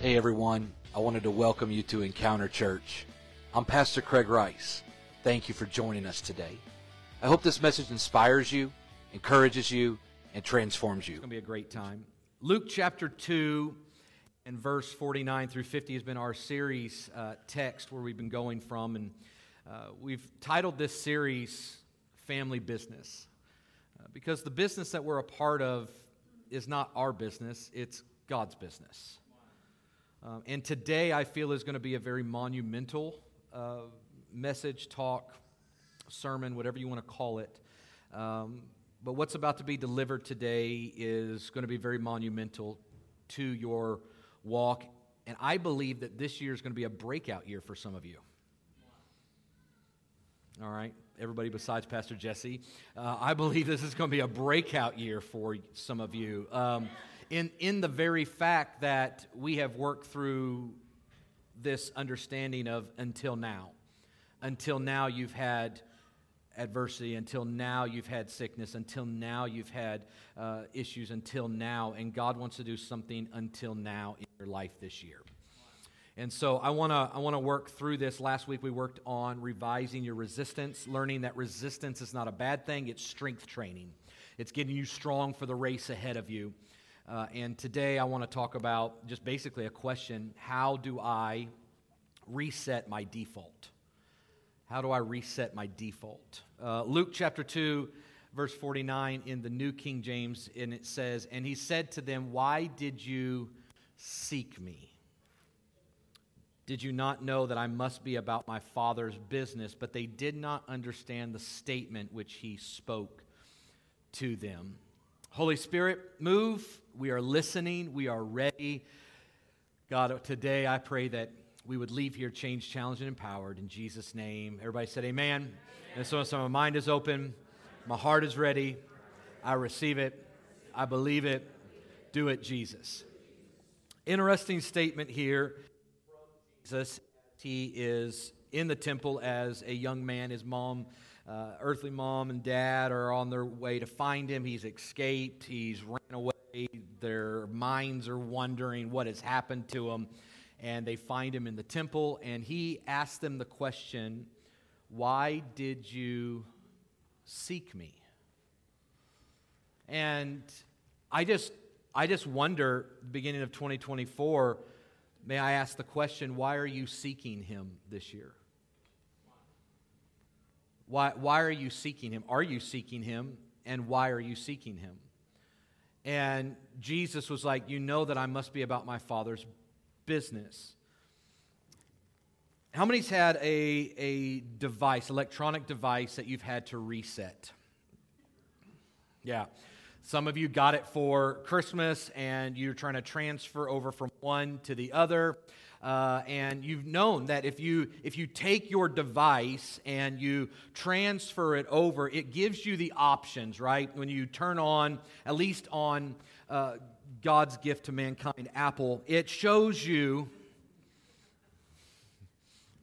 Hey everyone, I wanted to welcome you to Encounter Church. I'm Pastor Craig Rice. Thank you for joining us today. I hope this message inspires you, encourages you, and transforms you. It's going to be a great time. Luke chapter 2 and verse 49 through 50 has been our series uh, text where we've been going from. And uh, we've titled this series Family Business uh, because the business that we're a part of is not our business, it's God's business. Um, and today I feel is going to be a very monumental uh, message, talk, sermon, whatever you want to call it. Um, but what's about to be delivered today is going to be very monumental to your walk. And I believe that this year is going to be a breakout year for some of you. All right, everybody besides Pastor Jesse. Uh, I believe this is going to be a breakout year for some of you. Um, in, in the very fact that we have worked through this understanding of until now. Until now, you've had adversity. Until now, you've had sickness. Until now, you've had uh, issues. Until now. And God wants to do something until now in your life this year. And so I want to I want to work through this. Last week we worked on revising your resistance, learning that resistance is not a bad thing, it's strength training. It's getting you strong for the race ahead of you. Uh, and today I want to talk about just basically a question how do I reset my default? How do I reset my default? Uh, Luke chapter 2, verse 49 in the New King James, and it says, And he said to them, Why did you seek me? Did you not know that I must be about my Father's business? But they did not understand the statement which he spoke to them. Holy Spirit, move. We are listening. We are ready. God, today I pray that we would leave here changed, challenged, and empowered in Jesus' name. Everybody said amen. amen. And so, so my mind is open, my heart is ready. I receive it, I believe it. Do it, Jesus. Interesting statement here. Jesus, he is in the temple as a young man. His mom uh, earthly mom and dad are on their way to find him. He's escaped, he's ran away. Their minds are wondering what has happened to him. And they find him in the temple, and he asks them the question Why did you seek me? And I just, I just wonder, beginning of 2024, may I ask the question, why are you seeking him this year? Why, why are you seeking him? Are you seeking him? And why are you seeking him? And Jesus was like, You know that I must be about my Father's business. How many's had a, a device, electronic device, that you've had to reset? Yeah. Some of you got it for Christmas and you're trying to transfer over from one to the other. Uh, and you've known that if you if you take your device and you transfer it over, it gives you the options, right? When you turn on, at least on uh, God's gift to mankind, Apple, it shows you.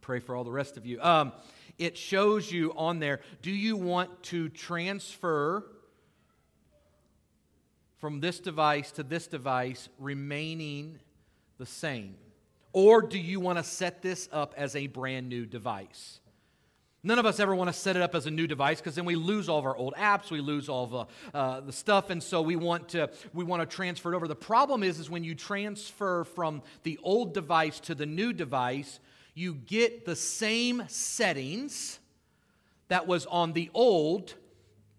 Pray for all the rest of you. Um, it shows you on there. Do you want to transfer? from this device to this device remaining the same? Or do you want to set this up as a brand new device? None of us ever want to set it up as a new device because then we lose all of our old apps, we lose all of uh, uh, the stuff, and so we want to we want to transfer it over. The problem is, is when you transfer from the old device to the new device, you get the same settings that was on the old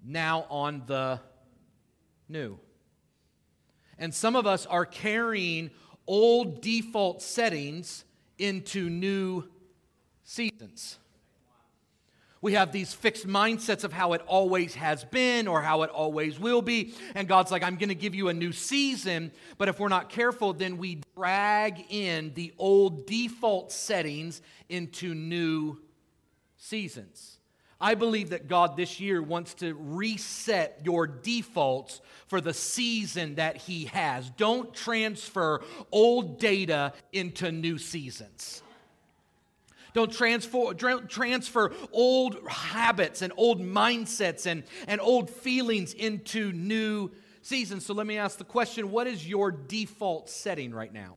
now on the new. And some of us are carrying old default settings into new seasons. We have these fixed mindsets of how it always has been or how it always will be. And God's like, I'm going to give you a new season. But if we're not careful, then we drag in the old default settings into new seasons. I believe that God this year wants to reset your defaults for the season that He has. Don't transfer old data into new seasons. Don't transfer, transfer old habits and old mindsets and, and old feelings into new seasons. So let me ask the question what is your default setting right now?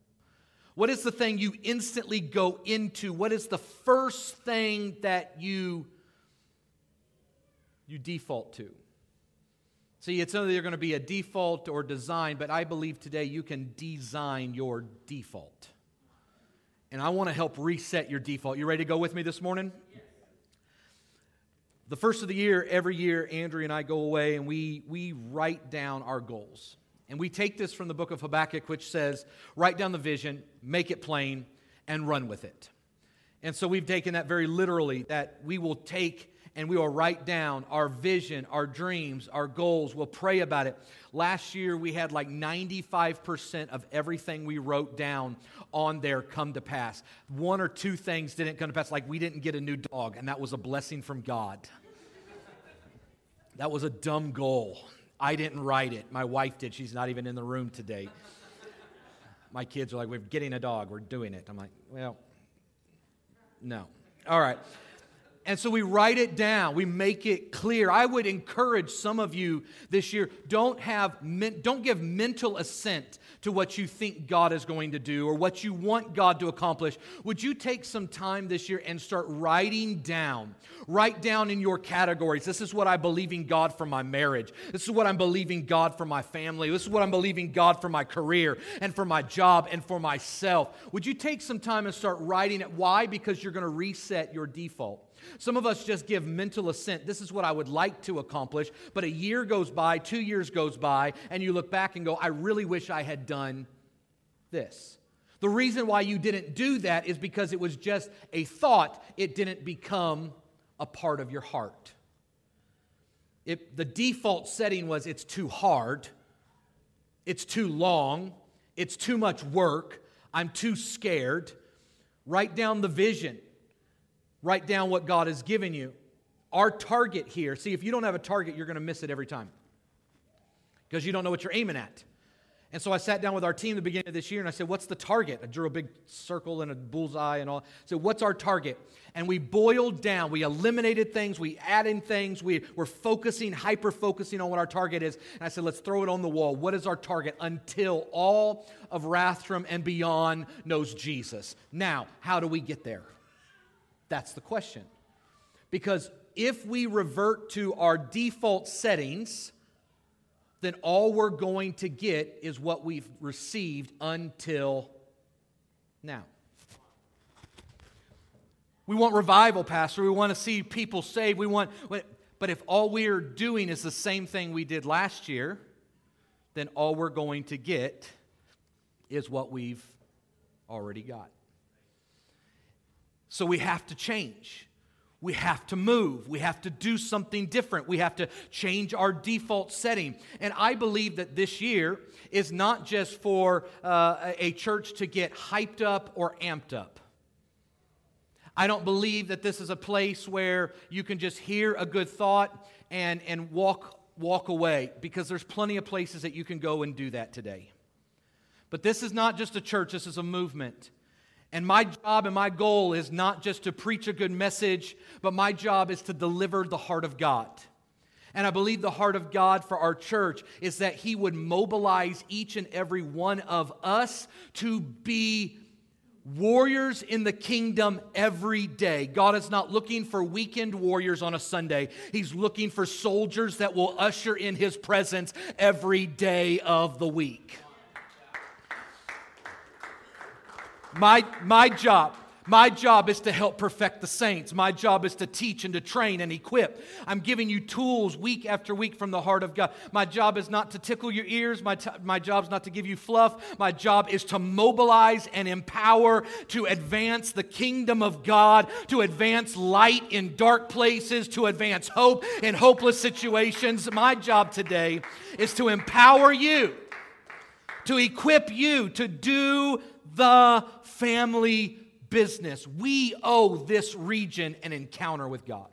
What is the thing you instantly go into? What is the first thing that you you default to? See, it's either going to be a default or design, but I believe today you can design your default. And I want to help reset your default. You ready to go with me this morning? The first of the year, every year, Andrew and I go away and we, we write down our goals. And we take this from the book of Habakkuk, which says, write down the vision, make it plain, and run with it. And so we've taken that very literally, that we will take and we will write down our vision, our dreams, our goals. We'll pray about it. Last year, we had like 95% of everything we wrote down on there come to pass. One or two things didn't come to pass, like we didn't get a new dog, and that was a blessing from God. That was a dumb goal. I didn't write it. My wife did. She's not even in the room today. My kids are like, We're getting a dog. We're doing it. I'm like, Well, no. All right. And so we write it down, we make it clear. I would encourage some of you this year don't have don't give mental assent to what you think God is going to do or what you want God to accomplish. Would you take some time this year and start writing down? Write down in your categories. This is what I believe in God for my marriage. This is what I'm believing God for my family. This is what I'm believing God for my career and for my job and for myself. Would you take some time and start writing it? Why? Because you're going to reset your default. Some of us just give mental assent. This is what I would like to accomplish. But a year goes by, two years goes by, and you look back and go, I really wish I had done this. The reason why you didn't do that is because it was just a thought, it didn't become a part of your heart. It, the default setting was it's too hard, it's too long, it's too much work, I'm too scared. Write down the vision. Write down what God has given you. Our target here, see, if you don't have a target, you're going to miss it every time because you don't know what you're aiming at. And so I sat down with our team at the beginning of this year and I said, What's the target? I drew a big circle and a bullseye and all. I said, What's our target? And we boiled down, we eliminated things, we added things, we were focusing, hyper focusing on what our target is. And I said, Let's throw it on the wall. What is our target? Until all of Rathdrum and beyond knows Jesus. Now, how do we get there? That's the question. Because if we revert to our default settings, then all we're going to get is what we've received until now. We want revival, Pastor. We want to see people saved. We want, but if all we are doing is the same thing we did last year, then all we're going to get is what we've already got. So we have to change. We have to move. We have to do something different. We have to change our default setting. And I believe that this year is not just for uh, a church to get hyped up or amped up. I don't believe that this is a place where you can just hear a good thought and, and walk, walk away, because there's plenty of places that you can go and do that today. But this is not just a church, this is a movement. And my job and my goal is not just to preach a good message, but my job is to deliver the heart of God. And I believe the heart of God for our church is that He would mobilize each and every one of us to be warriors in the kingdom every day. God is not looking for weekend warriors on a Sunday, He's looking for soldiers that will usher in His presence every day of the week. My, my job, my job is to help perfect the saints. My job is to teach and to train and equip. I'm giving you tools week after week from the heart of God. My job is not to tickle your ears. My, t- my job is not to give you fluff. My job is to mobilize and empower to advance the kingdom of God, to advance light in dark places, to advance hope in hopeless situations. My job today is to empower you, to equip you to do the family business. We owe this region an encounter with God.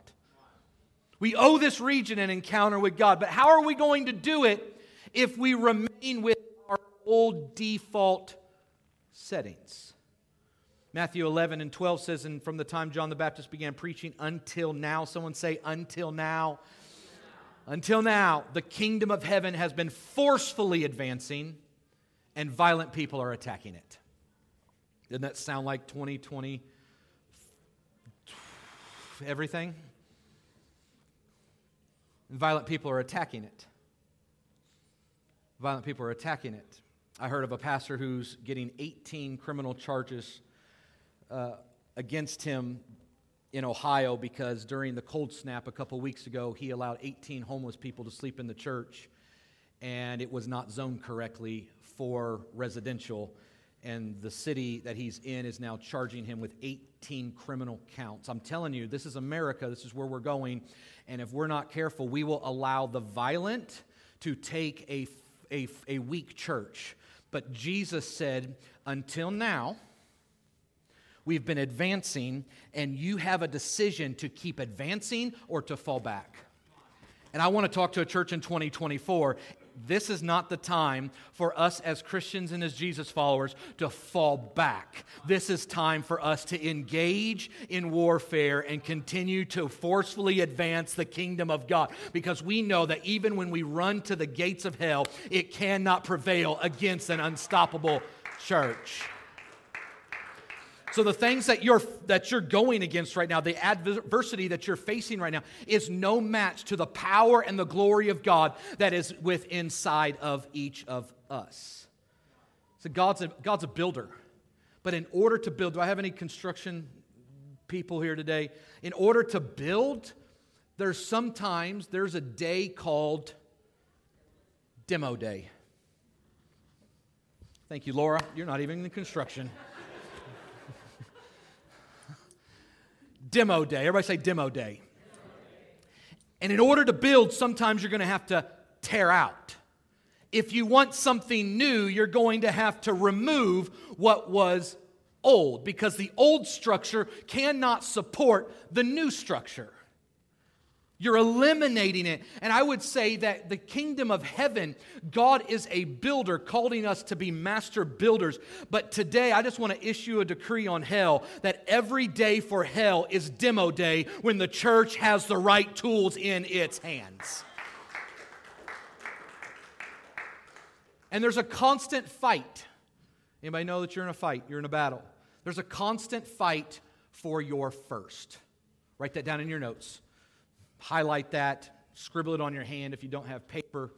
We owe this region an encounter with God. But how are we going to do it if we remain with our old default settings? Matthew 11 and 12 says, and from the time John the Baptist began preaching until now, someone say, until now. Until now, the kingdom of heaven has been forcefully advancing, and violent people are attacking it. Doesn't that sound like 2020? Everything? And violent people are attacking it. Violent people are attacking it. I heard of a pastor who's getting 18 criminal charges uh, against him in Ohio because during the cold snap a couple weeks ago, he allowed 18 homeless people to sleep in the church, and it was not zoned correctly for residential. And the city that he's in is now charging him with 18 criminal counts. I'm telling you, this is America. This is where we're going. And if we're not careful, we will allow the violent to take a, a, a weak church. But Jesus said, until now, we've been advancing, and you have a decision to keep advancing or to fall back. And I want to talk to a church in 2024. This is not the time for us as Christians and as Jesus followers to fall back. This is time for us to engage in warfare and continue to forcefully advance the kingdom of God because we know that even when we run to the gates of hell, it cannot prevail against an unstoppable church. So the things that you're that you're going against right now, the adversity that you're facing right now is no match to the power and the glory of God that is within inside of each of us. So God's a, God's a builder. But in order to build, do I have any construction people here today? In order to build, there's sometimes there's a day called demo day. Thank you, Laura. You're not even in construction. Demo day. Everybody say demo day. And in order to build, sometimes you're going to have to tear out. If you want something new, you're going to have to remove what was old because the old structure cannot support the new structure. You're eliminating it. And I would say that the kingdom of heaven, God is a builder, calling us to be master builders. But today, I just want to issue a decree on hell that every day for hell is demo day when the church has the right tools in its hands. And there's a constant fight. Anybody know that you're in a fight? You're in a battle. There's a constant fight for your first. Write that down in your notes highlight that, scribble it on your hand if you don't have paper.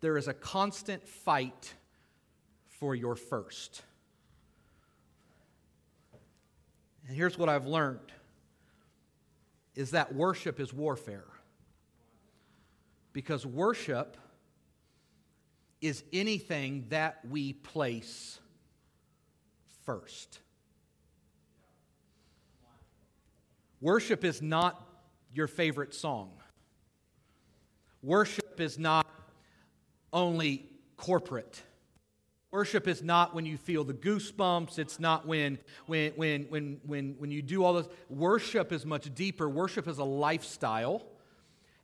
There is a constant fight for your first. And here's what I've learned is that worship is warfare. Because worship is anything that we place first. Worship is not your favorite song. Worship is not only corporate. Worship is not when you feel the goosebumps. It's not when, when, when, when, when, when you do all this. Worship is much deeper. Worship is a lifestyle.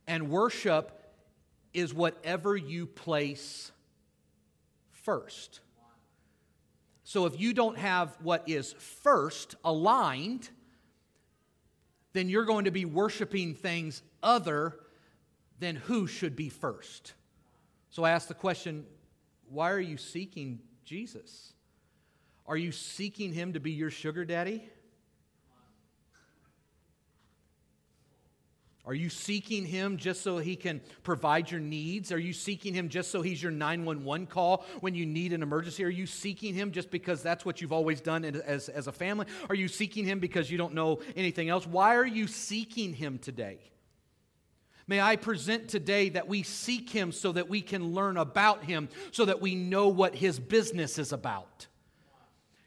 And worship is whatever you place first. So if you don't have what is first aligned, then you're going to be worshiping things other than who should be first. So I ask the question why are you seeking Jesus? Are you seeking him to be your sugar daddy? Are you seeking him just so he can provide your needs? Are you seeking him just so he's your 911 call when you need an emergency? Are you seeking him just because that's what you've always done as, as a family? Are you seeking him because you don't know anything else? Why are you seeking him today? May I present today that we seek him so that we can learn about him, so that we know what his business is about.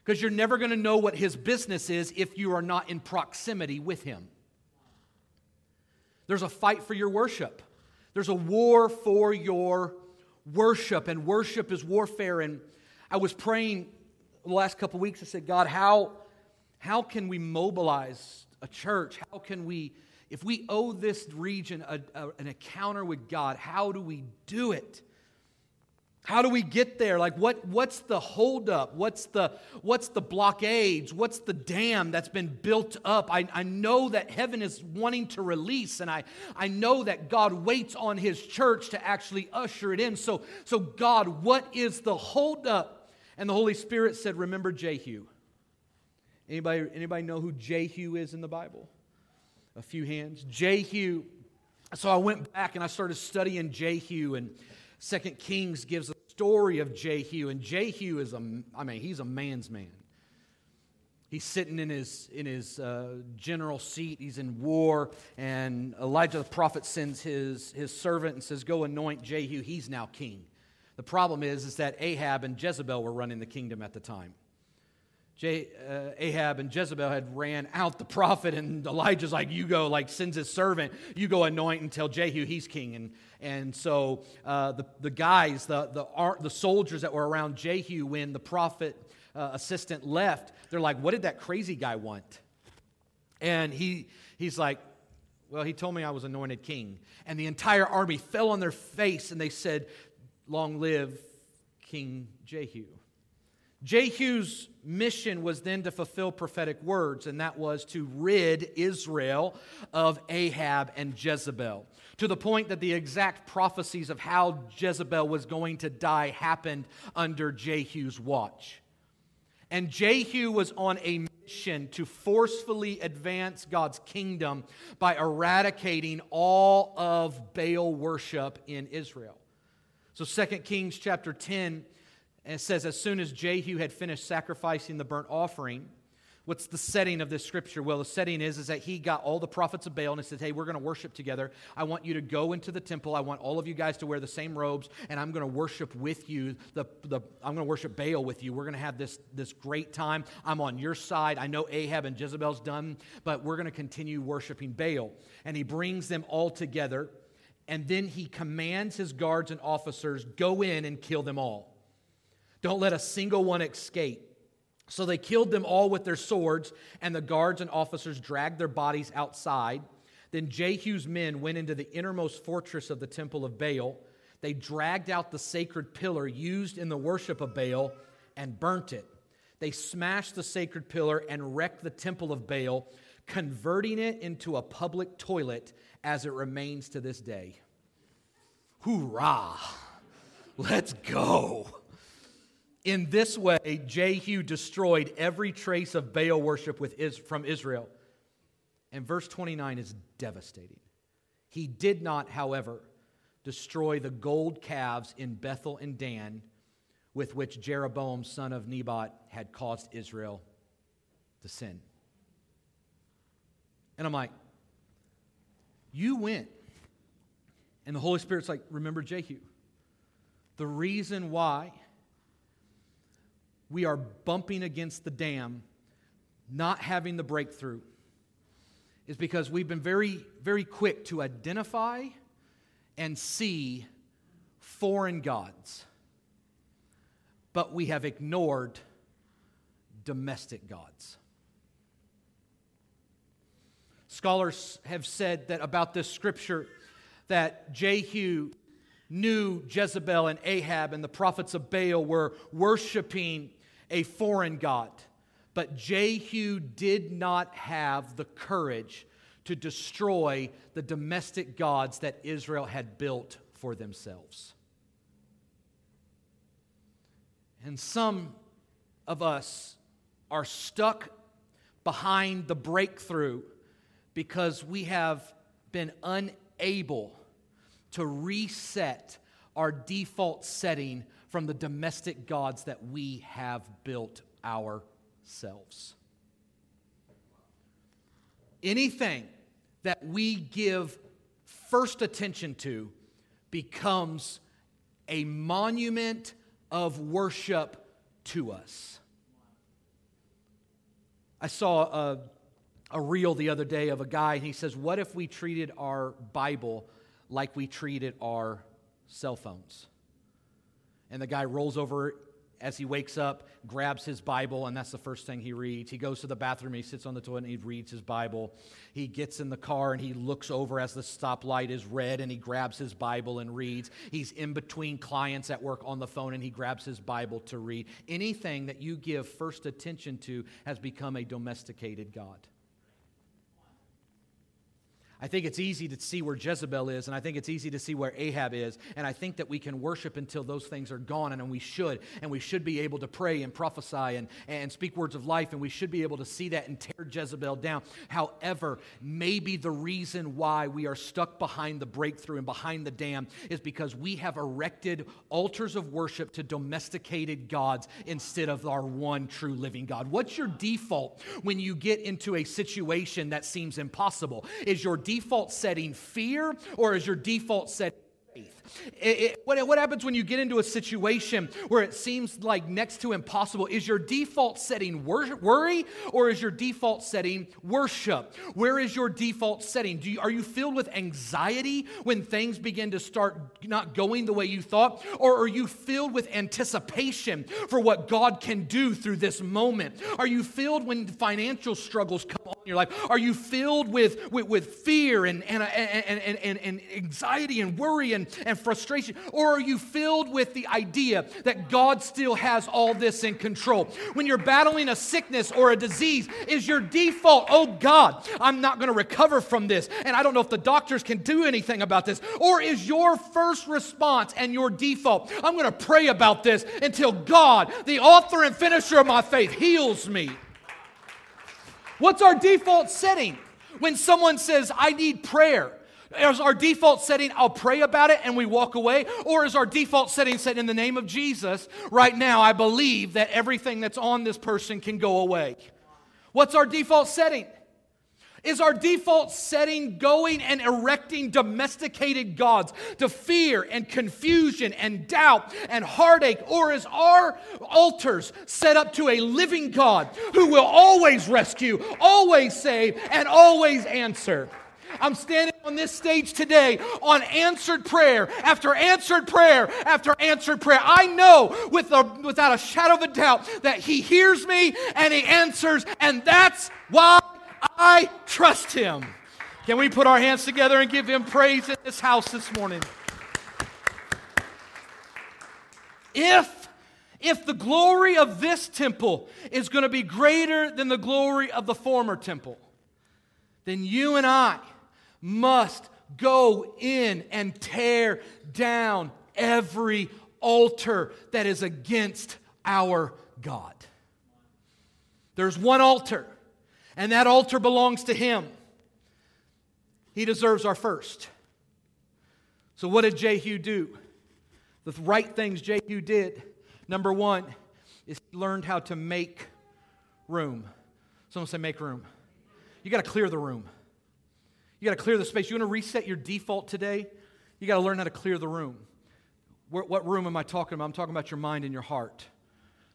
Because you're never going to know what his business is if you are not in proximity with him. There's a fight for your worship. There's a war for your worship, and worship is warfare. And I was praying the last couple weeks. I said, God, how, how can we mobilize a church? How can we, if we owe this region a, a, an encounter with God, how do we do it? How do we get there? Like what, what's the holdup? What's the, what's the blockades? What's the dam that's been built up? I, I know that heaven is wanting to release, and I, I know that God waits on his church to actually usher it in. So, so God, what is the holdup? And the Holy Spirit said, Remember Jehu. Anybody, anybody know who Jehu is in the Bible? A few hands. Jehu. So I went back and I started studying Jehu, and Second Kings gives a story of Jehu. And Jehu is a, I mean, he's a man's man. He's sitting in his, in his uh, general seat. He's in war. And Elijah the prophet sends his, his servant and says, Go anoint Jehu. He's now king. The problem is, is that Ahab and Jezebel were running the kingdom at the time. Je- uh, Ahab and Jezebel had ran out the prophet, and Elijah's like, You go, like, sends his servant, you go anoint and tell Jehu he's king. And, and so uh, the, the guys, the, the, the soldiers that were around Jehu when the prophet uh, assistant left, they're like, What did that crazy guy want? And he, he's like, Well, he told me I was anointed king. And the entire army fell on their face and they said, Long live King Jehu. Jehu's mission was then to fulfill prophetic words, and that was to rid Israel of Ahab and Jezebel. To the point that the exact prophecies of how Jezebel was going to die happened under Jehu's watch. And Jehu was on a mission to forcefully advance God's kingdom by eradicating all of Baal worship in Israel. So 2 Kings chapter 10 it says as soon as Jehu had finished sacrificing the burnt offering, What's the setting of this scripture? Well, the setting is, is that he got all the prophets of Baal and he said, Hey, we're going to worship together. I want you to go into the temple. I want all of you guys to wear the same robes, and I'm going to worship with you. The, the, I'm going to worship Baal with you. We're going to have this, this great time. I'm on your side. I know Ahab and Jezebel's done, but we're going to continue worshiping Baal. And he brings them all together, and then he commands his guards and officers, Go in and kill them all. Don't let a single one escape. So they killed them all with their swords, and the guards and officers dragged their bodies outside. Then Jehu's men went into the innermost fortress of the temple of Baal. They dragged out the sacred pillar used in the worship of Baal and burnt it. They smashed the sacred pillar and wrecked the temple of Baal, converting it into a public toilet as it remains to this day. Hoorah! Let's go. In this way, Jehu destroyed every trace of Baal worship with from Israel. And verse 29 is devastating. He did not, however, destroy the gold calves in Bethel and Dan with which Jeroboam, son of Nebat, had caused Israel to sin. And I'm like, you went. And the Holy Spirit's like, remember Jehu. The reason why we are bumping against the dam, not having the breakthrough, is because we've been very, very quick to identify and see foreign gods, but we have ignored domestic gods. Scholars have said that about this scripture that Jehu knew Jezebel and Ahab and the prophets of Baal were worshiping a foreign God. But Jehu did not have the courage to destroy the domestic gods that Israel had built for themselves. And some of us are stuck behind the breakthrough because we have been unable to reset our default setting from the domestic gods that we have built ourselves. Anything that we give first attention to becomes a monument of worship to us. I saw a, a reel the other day of a guy, and he says, What if we treated our Bible like we treated our cell phones? And the guy rolls over as he wakes up, grabs his Bible, and that's the first thing he reads. He goes to the bathroom, he sits on the toilet, and he reads his Bible. He gets in the car and he looks over as the stoplight is red, and he grabs his Bible and reads. He's in between clients at work on the phone, and he grabs his Bible to read. Anything that you give first attention to has become a domesticated God. I think it's easy to see where Jezebel is, and I think it's easy to see where Ahab is. And I think that we can worship until those things are gone, and we should. And we should be able to pray and prophesy and, and speak words of life, and we should be able to see that and tear Jezebel down. However, maybe the reason why we are stuck behind the breakthrough and behind the dam is because we have erected altars of worship to domesticated gods instead of our one true living God. What's your default when you get into a situation that seems impossible? Is your default setting fear or is your default setting it, it, what, what happens when you get into a situation where it seems like next to impossible? Is your default setting wor- worry or is your default setting worship? Where is your default setting? You, are you filled with anxiety when things begin to start not going the way you thought? Or are you filled with anticipation for what God can do through this moment? Are you filled when financial struggles come on in your life? Are you filled with, with, with fear and, and, and, and, and, and anxiety and worry and, and frustration? Or are you filled with the idea that God still has all this in control? When you're battling a sickness or a disease, is your default, oh God, I'm not going to recover from this, and I don't know if the doctors can do anything about this? Or is your first response and your default, I'm going to pray about this until God, the author and finisher of my faith, heals me? What's our default setting? When someone says, I need prayer, is our default setting, I'll pray about it and we walk away? Or is our default setting set in the name of Jesus, right now, I believe that everything that's on this person can go away? What's our default setting? Is our default setting going and erecting domesticated gods to fear and confusion and doubt and heartache? Or is our altars set up to a living God who will always rescue, always save, and always answer? I'm standing on this stage today on answered prayer after answered prayer after answered prayer. I know with a, without a shadow of a doubt that He hears me and He answers, and that's why I trust Him. Can we put our hands together and give Him praise in this house this morning? If if the glory of this temple is going to be greater than the glory of the former temple, then you and I must go in and tear down every altar that is against our God. There's one altar, and that altar belongs to Him. He deserves our first. So, what did Jehu do? The right things Jehu did. Number one is he learned how to make room. Someone say, make room. You got to clear the room. You got to clear the space. You want to reset your default today? You got to learn how to clear the room. What room am I talking about? I'm talking about your mind and your heart.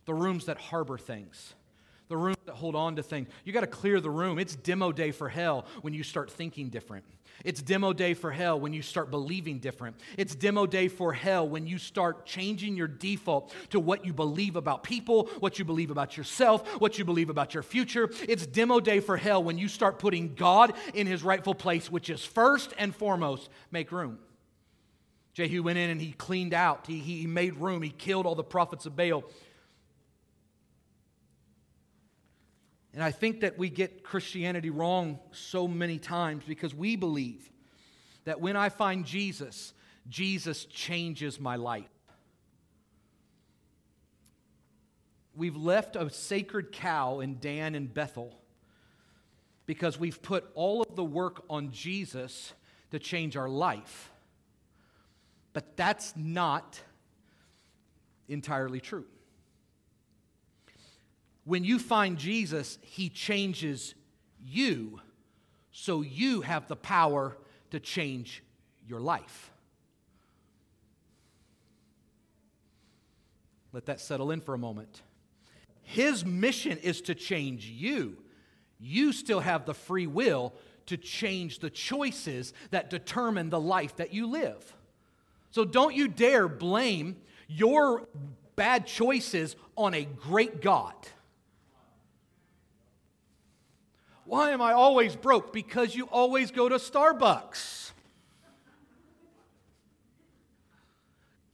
The rooms that harbor things, the rooms that hold on to things. You got to clear the room. It's demo day for hell when you start thinking different. It's demo day for hell when you start believing different. It's demo day for hell when you start changing your default to what you believe about people, what you believe about yourself, what you believe about your future. It's demo day for hell when you start putting God in his rightful place, which is first and foremost make room. Jehu went in and he cleaned out, he, he made room, he killed all the prophets of Baal. And I think that we get Christianity wrong so many times because we believe that when I find Jesus, Jesus changes my life. We've left a sacred cow in Dan and Bethel because we've put all of the work on Jesus to change our life. But that's not entirely true. When you find Jesus, he changes you so you have the power to change your life. Let that settle in for a moment. His mission is to change you. You still have the free will to change the choices that determine the life that you live. So don't you dare blame your bad choices on a great God. Why am I always broke? Because you always go to Starbucks.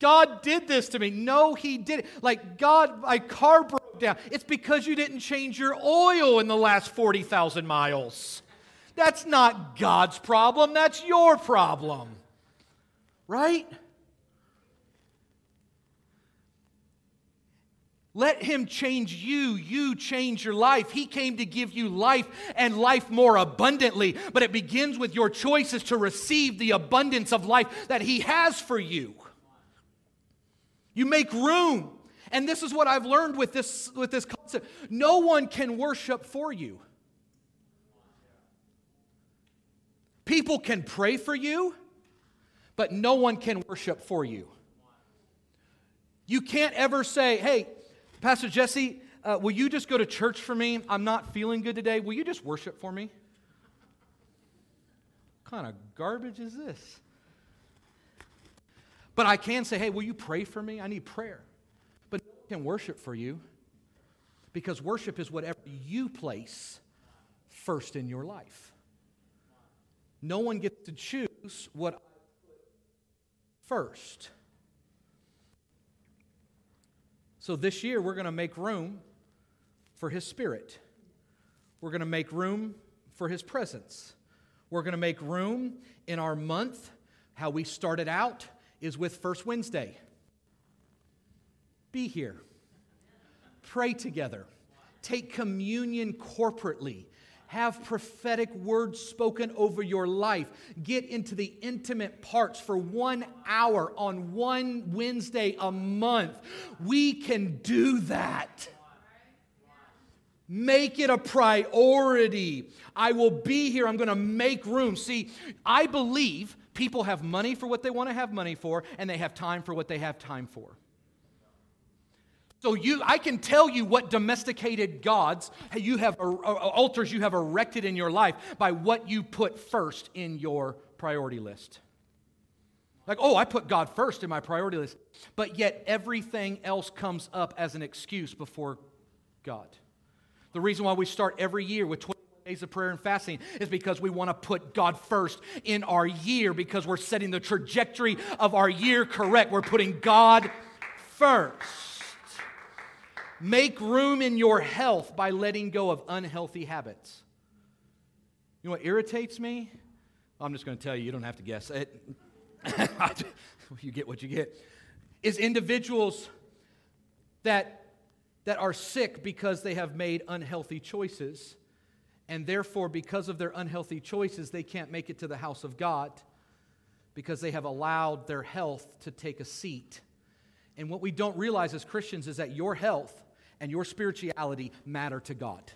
God did this to me. No, He did. Like, God, my car broke down. It's because you didn't change your oil in the last 40,000 miles. That's not God's problem, that's your problem. Right? Let him change you. You change your life. He came to give you life and life more abundantly. But it begins with your choices to receive the abundance of life that he has for you. You make room. And this is what I've learned with this, with this concept no one can worship for you. People can pray for you, but no one can worship for you. You can't ever say, hey, Pastor Jesse, uh, will you just go to church for me? I'm not feeling good today. Will you just worship for me? What kind of garbage is this? But I can say, hey, will you pray for me? I need prayer. But I can worship for you because worship is whatever you place first in your life. No one gets to choose what first. So this year, we're going to make room for His Spirit. We're going to make room for His presence. We're going to make room in our month. How we started out is with First Wednesday. Be here, pray together, take communion corporately have prophetic words spoken over your life. Get into the intimate parts for one hour on one Wednesday a month. We can do that. Make it a priority. I will be here. I'm going to make room. See, I believe people have money for what they want to have money for, and they have time for what they have time for. So you, I can tell you what domesticated gods you have, uh, uh, uh, altars you have erected in your life by what you put first in your priority list. Like, oh, I put God first in my priority list, but yet everything else comes up as an excuse before God. The reason why we start every year with 20 days of prayer and fasting is because we want to put God first in our year because we're setting the trajectory of our year correct. We're putting God first. Make room in your health by letting go of unhealthy habits. You know what irritates me? I'm just going to tell you, you don't have to guess it. you get what you get. Is individuals that, that are sick because they have made unhealthy choices, and therefore, because of their unhealthy choices, they can't make it to the house of God because they have allowed their health to take a seat. And what we don't realize as Christians is that your health and your spirituality matter to God.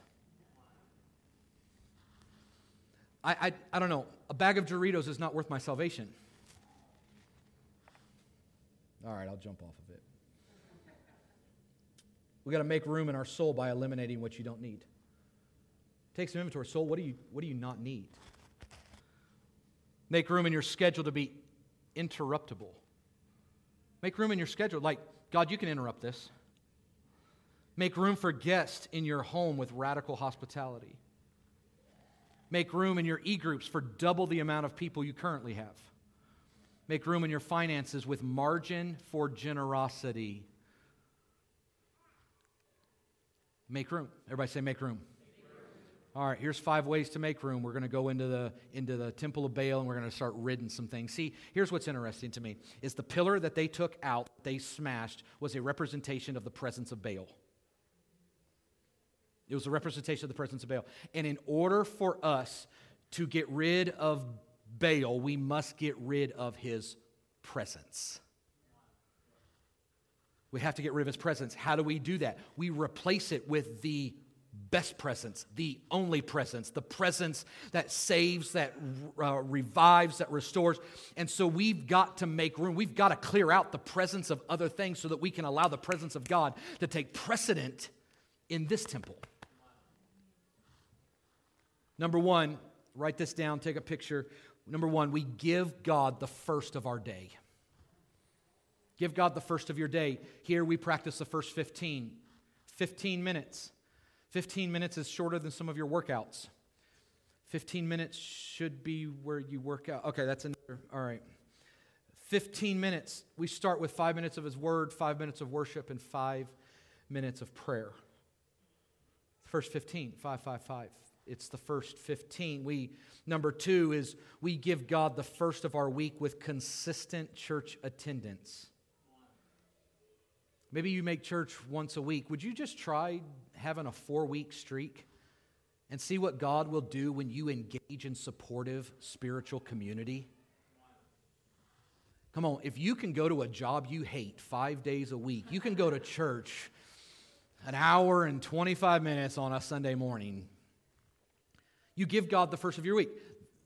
I, I, I don't know, a bag of Doritos is not worth my salvation. All right, I'll jump off of it. We got to make room in our soul by eliminating what you don't need. Take some inventory. Soul, what do you, what do you not need? Make room in your schedule to be interruptible. Make room in your schedule. Like, God, you can interrupt this. Make room for guests in your home with radical hospitality. Make room in your e groups for double the amount of people you currently have. Make room in your finances with margin for generosity. Make room. Everybody say, make room. All right, here's five ways to make room. We're going to go into the into the temple of Baal and we're going to start ridding some things. See, here's what's interesting to me is the pillar that they took out, they smashed was a representation of the presence of Baal. It was a representation of the presence of Baal. And in order for us to get rid of Baal, we must get rid of his presence. We have to get rid of his presence. How do we do that? We replace it with the best presence, the only presence, the presence that saves, that uh, revives, that restores. And so we've got to make room. We've got to clear out the presence of other things so that we can allow the presence of God to take precedent in this temple. Number one, write this down, take a picture. Number one, we give God the first of our day. Give God the first of your day. Here we practice the first 15. 15 minutes. 15 minutes is shorter than some of your workouts. 15 minutes should be where you work out. Okay, that's another. All right. 15 minutes. We start with five minutes of His Word, five minutes of worship, and five minutes of prayer. First 15, 5, 5, 5. It's the first 15. We number 2 is we give God the first of our week with consistent church attendance. Maybe you make church once a week. Would you just try having a 4-week streak and see what God will do when you engage in supportive spiritual community? Come on, if you can go to a job you hate 5 days a week, you can go to church an hour and 25 minutes on a Sunday morning. You give God the first of your week.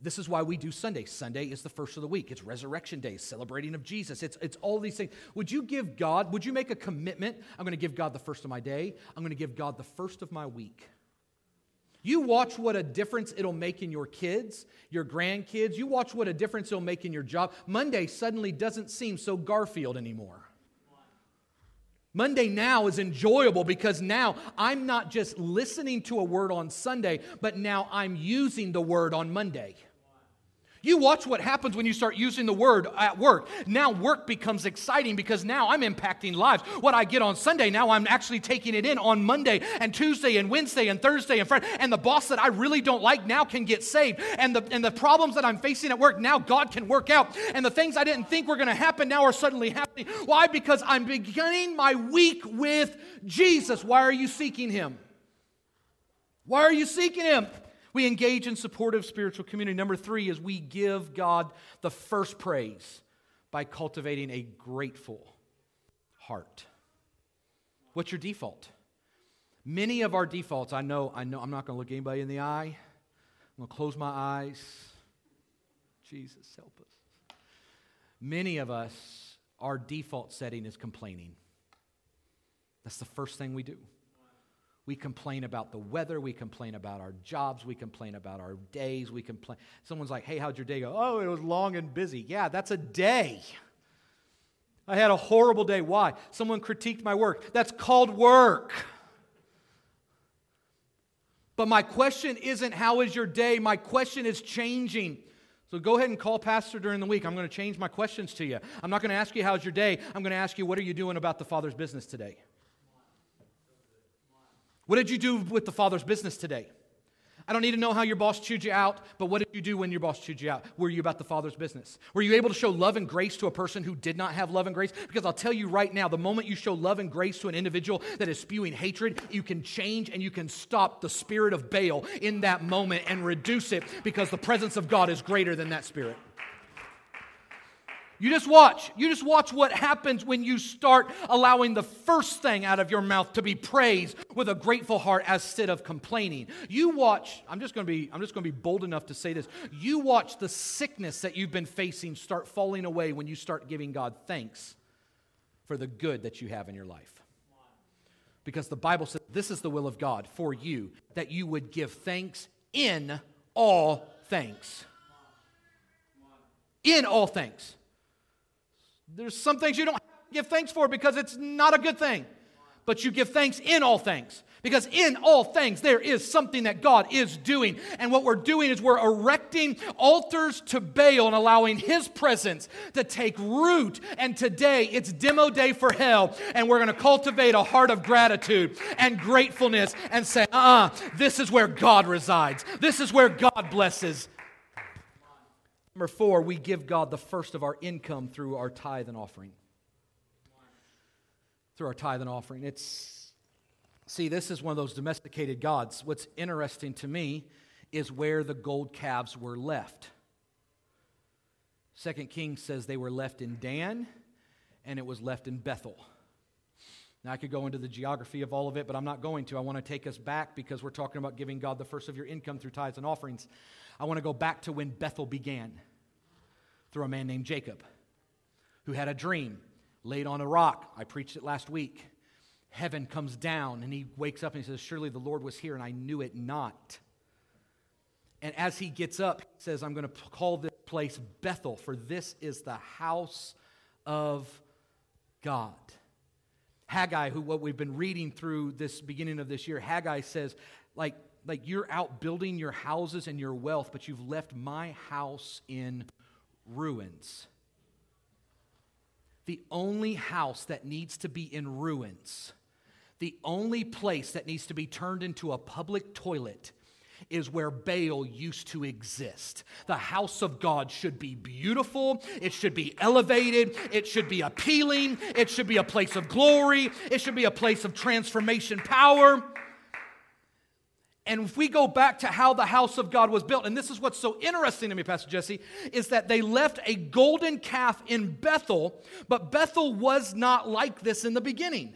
This is why we do Sunday. Sunday is the first of the week. It's Resurrection Day, celebrating of Jesus. It's, it's all these things. Would you give God, would you make a commitment? I'm going to give God the first of my day. I'm going to give God the first of my week. You watch what a difference it'll make in your kids, your grandkids. You watch what a difference it'll make in your job. Monday suddenly doesn't seem so Garfield anymore. Monday now is enjoyable because now I'm not just listening to a word on Sunday, but now I'm using the word on Monday. You watch what happens when you start using the word at work. Now work becomes exciting because now I'm impacting lives. What I get on Sunday, now I'm actually taking it in on Monday and Tuesday and Wednesday and Thursday and Friday. And the boss that I really don't like now can get saved. And the, and the problems that I'm facing at work, now God can work out. And the things I didn't think were going to happen now are suddenly happening. Why? Because I'm beginning my week with Jesus. Why are you seeking Him? Why are you seeking Him? We engage in supportive spiritual community. Number three is we give God the first praise by cultivating a grateful heart. What's your default? Many of our defaults, I know, I know, I'm not going to look anybody in the eye. I'm going to close my eyes. Jesus, help us. Many of us, our default setting is complaining. That's the first thing we do. We complain about the weather. We complain about our jobs. We complain about our days. We complain. Someone's like, hey, how'd your day go? Oh, it was long and busy. Yeah, that's a day. I had a horrible day. Why? Someone critiqued my work. That's called work. But my question isn't, how is your day? My question is changing. So go ahead and call Pastor during the week. I'm going to change my questions to you. I'm not going to ask you, how's your day? I'm going to ask you, what are you doing about the Father's business today? What did you do with the Father's business today? I don't need to know how your boss chewed you out, but what did you do when your boss chewed you out? Were you about the Father's business? Were you able to show love and grace to a person who did not have love and grace? Because I'll tell you right now, the moment you show love and grace to an individual that is spewing hatred, you can change and you can stop the spirit of Baal in that moment and reduce it because the presence of God is greater than that spirit. You just watch. You just watch what happens when you start allowing the first thing out of your mouth to be praise with a grateful heart instead of complaining. You watch, I'm just going to be I'm just going to be bold enough to say this. You watch the sickness that you've been facing start falling away when you start giving God thanks for the good that you have in your life. Because the Bible says this is the will of God for you that you would give thanks in all things. In all things. There's some things you don't give thanks for because it's not a good thing. But you give thanks in all things. Because in all things, there is something that God is doing. And what we're doing is we're erecting altars to Baal and allowing His presence to take root. And today, it's demo day for hell. And we're going to cultivate a heart of gratitude and gratefulness and say, uh uh this is where God resides. This is where God blesses. Number four, we give God the first of our income through our tithe and offering. Through our tithe and offering. It's, see, this is one of those domesticated gods. What's interesting to me is where the gold calves were left. Second Kings says they were left in Dan and it was left in Bethel. Now, I could go into the geography of all of it, but I'm not going to. I want to take us back because we're talking about giving God the first of your income through tithes and offerings. I want to go back to when Bethel began through a man named Jacob who had a dream laid on a rock. I preached it last week. Heaven comes down and he wakes up and he says, Surely the Lord was here and I knew it not. And as he gets up, he says, I'm going to call this place Bethel, for this is the house of God. Haggai, who what we've been reading through this beginning of this year, Haggai says, like, like you're out building your houses and your wealth, but you've left my house in ruins. The only house that needs to be in ruins, the only place that needs to be turned into a public toilet, is where Baal used to exist. The house of God should be beautiful, it should be elevated, it should be appealing, it should be a place of glory, it should be a place of transformation power. And if we go back to how the house of God was built, and this is what's so interesting to me, Pastor Jesse, is that they left a golden calf in Bethel, but Bethel was not like this in the beginning.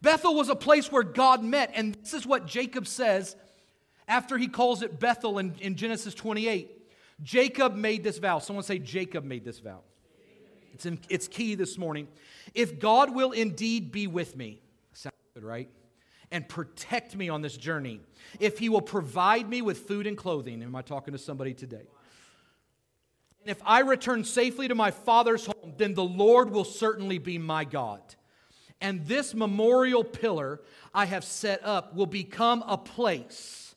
Bethel was a place where God met, and this is what Jacob says after he calls it Bethel in, in Genesis 28. Jacob made this vow. Someone say, Jacob made this vow. It's, in, it's key this morning. If God will indeed be with me, sounds good, right? And protect me on this journey, if He will provide me with food and clothing, am I talking to somebody today? And if I return safely to my father's home, then the Lord will certainly be my God. And this memorial pillar I have set up will become a place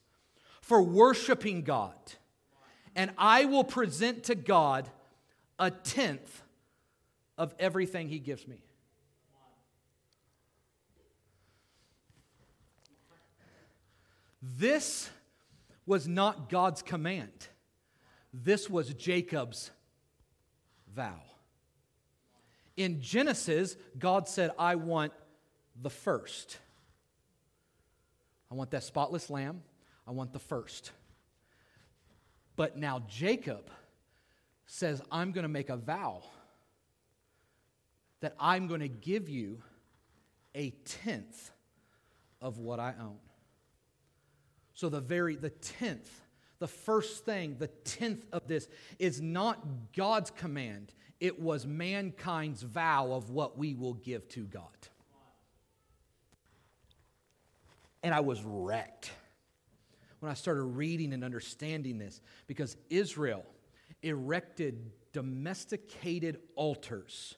for worshiping God. And I will present to God a tenth of everything He gives me. This was not God's command, this was Jacob's vow. In Genesis, God said, I want the first. I want that spotless lamb. I want the first. But now Jacob says, I'm going to make a vow that I'm going to give you a tenth of what I own. So the very the 10th, the first thing, the 10th of this is not God's command. It was mankind's vow of what we will give to God. And I was wrecked when I started reading and understanding this because Israel erected domesticated altars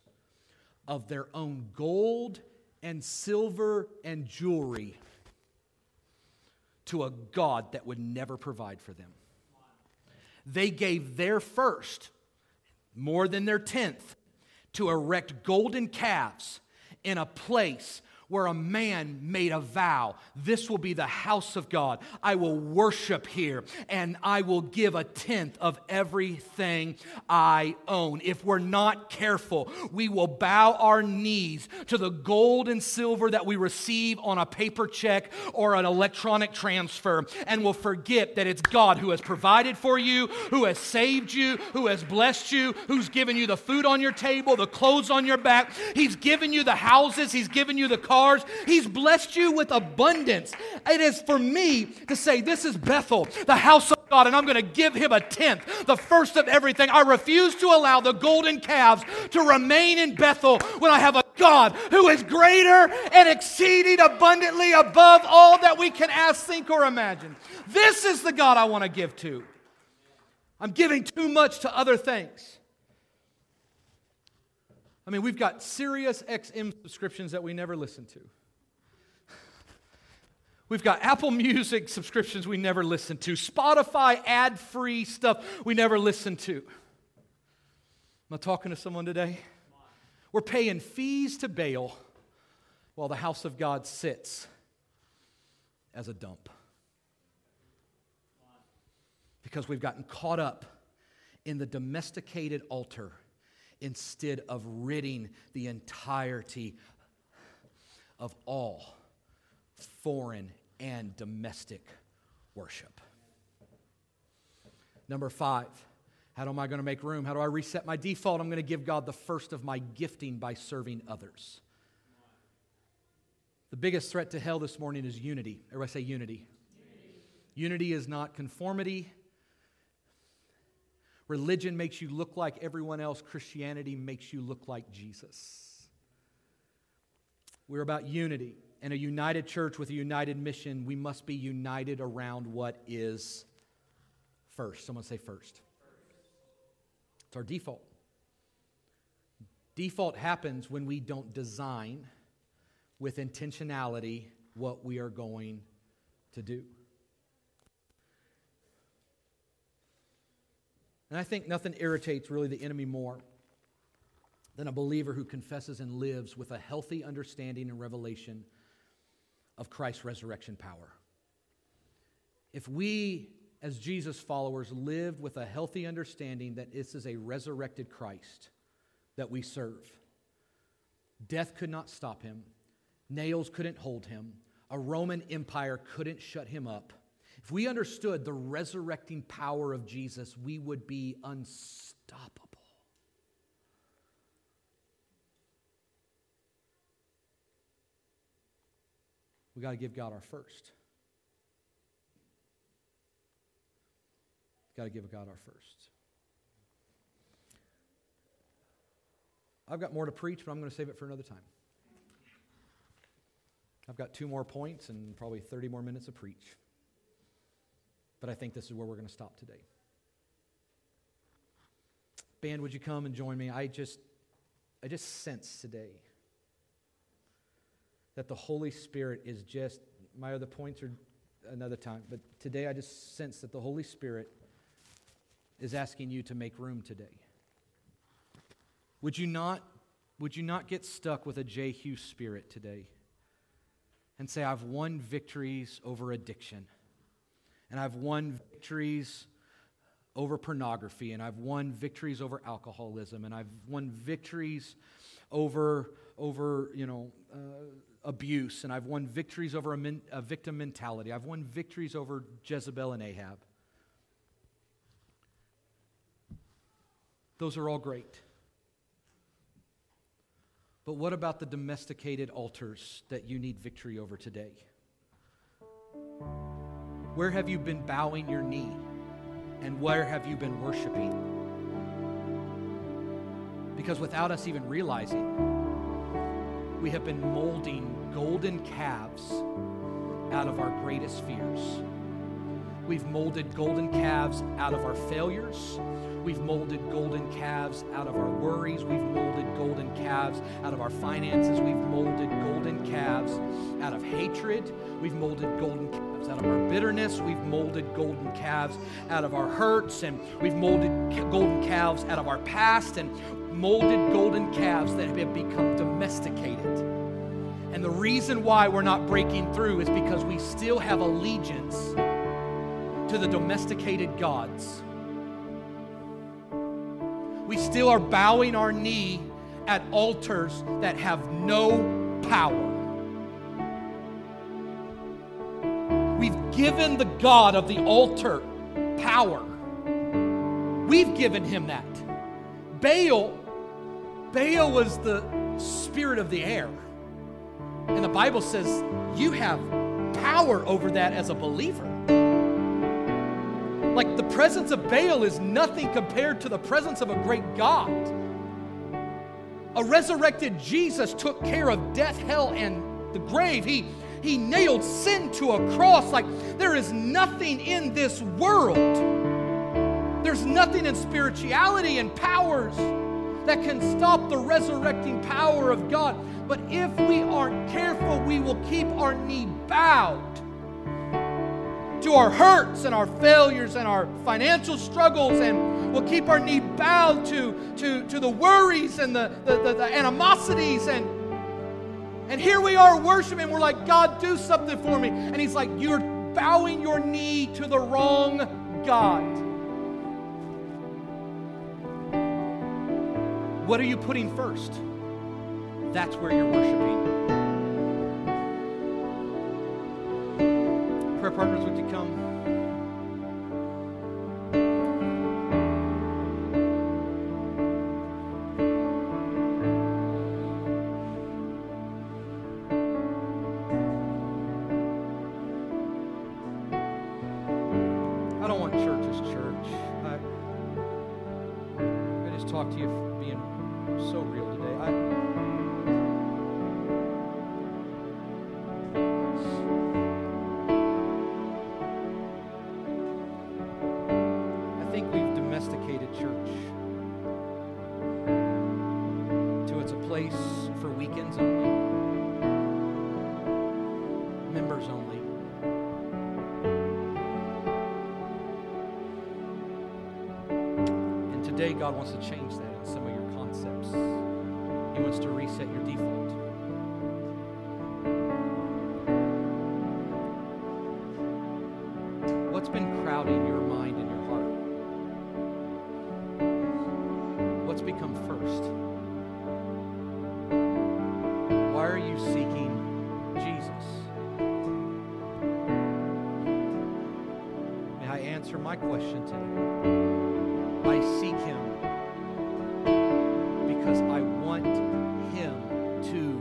of their own gold and silver and jewelry to a God that would never provide for them. They gave their first, more than their tenth, to erect golden calves in a place where a man made a vow this will be the house of God. I will worship here and I will give a tenth of everything I own. If we're not careful, we will bow our knees to the gold and silver that we receive on a paper check or an electronic transfer and will forget that it's God who has provided for you, who has saved you, who has blessed you, who's given you the food on your table, the clothes on your back. He's given you the houses, He's given you the cars cars. He's blessed you with abundance. It is for me to say, This is Bethel, the house of God, and I'm going to give him a tenth, the first of everything. I refuse to allow the golden calves to remain in Bethel when I have a God who is greater and exceeding abundantly above all that we can ask, think, or imagine. This is the God I want to give to. I'm giving too much to other things. I mean, we've got Sirius XM subscriptions that we never listen to. We've got Apple Music subscriptions we never listen to, Spotify ad free stuff we never listen to. Am I talking to someone today? We're paying fees to Baal while the house of God sits as a dump. Because we've gotten caught up in the domesticated altar instead of ridding the entirety of all foreign and domestic worship. Number five, how am I going to make room? How do I reset my default? I'm going to give God the first of my gifting by serving others. The biggest threat to hell this morning is unity. Everybody say unity. Unity, unity is not conformity, Religion makes you look like everyone else, Christianity makes you look like Jesus. We're about unity. And a united church with a united mission, we must be united around what is first. Someone say first. It's our default. Default happens when we don't design with intentionality what we are going to do. And I think nothing irritates really the enemy more than a believer who confesses and lives with a healthy understanding and revelation of Christ's resurrection power. If we as Jesus followers, lived with a healthy understanding that this is a resurrected Christ that we serve. Death could not stop him, nails couldn't hold him, a Roman Empire couldn't shut him up. If we understood the resurrecting power of Jesus, we would be unstoppable. We got to give God our first. Got to give God our first. I've got more to preach, but I'm going to save it for another time. I've got two more points and probably 30 more minutes of preach. But I think this is where we're going to stop today. Band, would you come and join me? I just I just sense today that the Holy Spirit is just my other points are another time, but today I just sense that the Holy Spirit is asking you to make room today. Would you not, would you not get stuck with a Jehu spirit today and say, I've won victories over addiction, and I've won victories over pornography, and I've won victories over alcoholism, and I've won victories over, over you know, uh, abuse, and I've won victories over a, a victim mentality. I've won victories over Jezebel and Ahab. Those are all great. But what about the domesticated altars that you need victory over today? Where have you been bowing your knee? And where have you been worshiping? Because without us even realizing, we have been molding golden calves out of our greatest fears. We've molded golden calves out of our failures. We've molded golden calves out of our worries. We've molded golden calves out of our finances. We've molded golden calves out of hatred. We've molded golden calves out of our bitterness. We've molded golden calves out of our hurts. And we've molded golden calves out of our past and molded golden calves that have become domesticated. And the reason why we're not breaking through is because we still have allegiance to the domesticated gods. We still are bowing our knee at altars that have no power. We've given the God of the altar power. We've given him that. Baal, Baal was the spirit of the air. And the Bible says you have power over that as a believer. Like the presence of Baal is nothing compared to the presence of a great God. A resurrected Jesus took care of death, hell, and the grave. He, he nailed sin to a cross. Like there is nothing in this world, there's nothing in spirituality and powers that can stop the resurrecting power of God. But if we aren't careful, we will keep our knee bowed to our hurts and our failures and our financial struggles, and we'll keep our knee bowed to, to, to the worries and the, the, the, the animosities. And, and here we are worshiping. We're like, God, do something for me. And He's like, You're bowing your knee to the wrong God. What are you putting first? That's where you're worshiping. Partners, would you come? I don't want church as church. I, I just talked to you being so real today. I, question today? I seek him because I want him to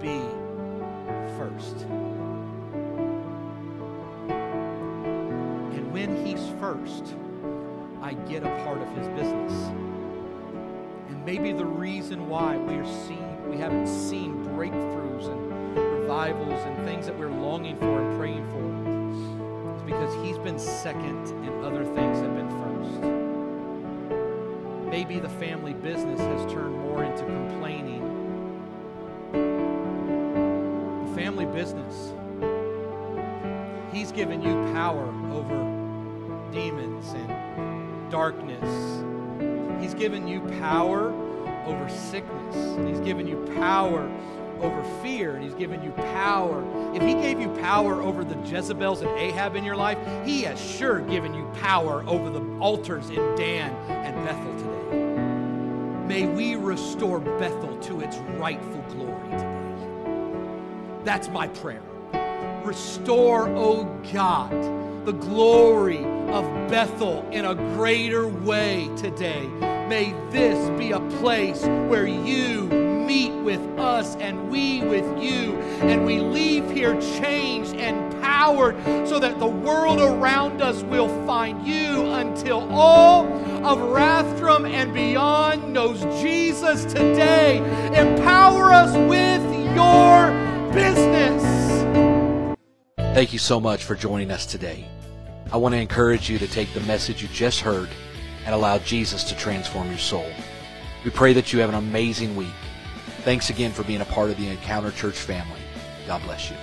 be first. And when he's first, I get a part of his business. And maybe the reason why we're seeing second and other things have been first. Maybe the family business has turned more into complaining. The family business, he's given you power over demons and darkness. He's given you power over sickness. He's given you power over fear. And he's given you power. If he gave you power over the Jezebels and Ahab in your life, he has sure given you power over the altars in Dan and Bethel today. May we restore Bethel to its rightful glory today. That's my prayer. Restore, O oh God, the glory of Bethel in a greater way today. May this be a place where you meet with us and we with you, and we leave here changed and powered so that the world around us will find you until all of Rathdrum and beyond knows Jesus today. Empower us with your business. Thank you so much for joining us today. I want to encourage you to take the message you just heard and allow Jesus to transform your soul. We pray that you have an amazing week. Thanks again for being a part of the Encounter Church family. God bless you.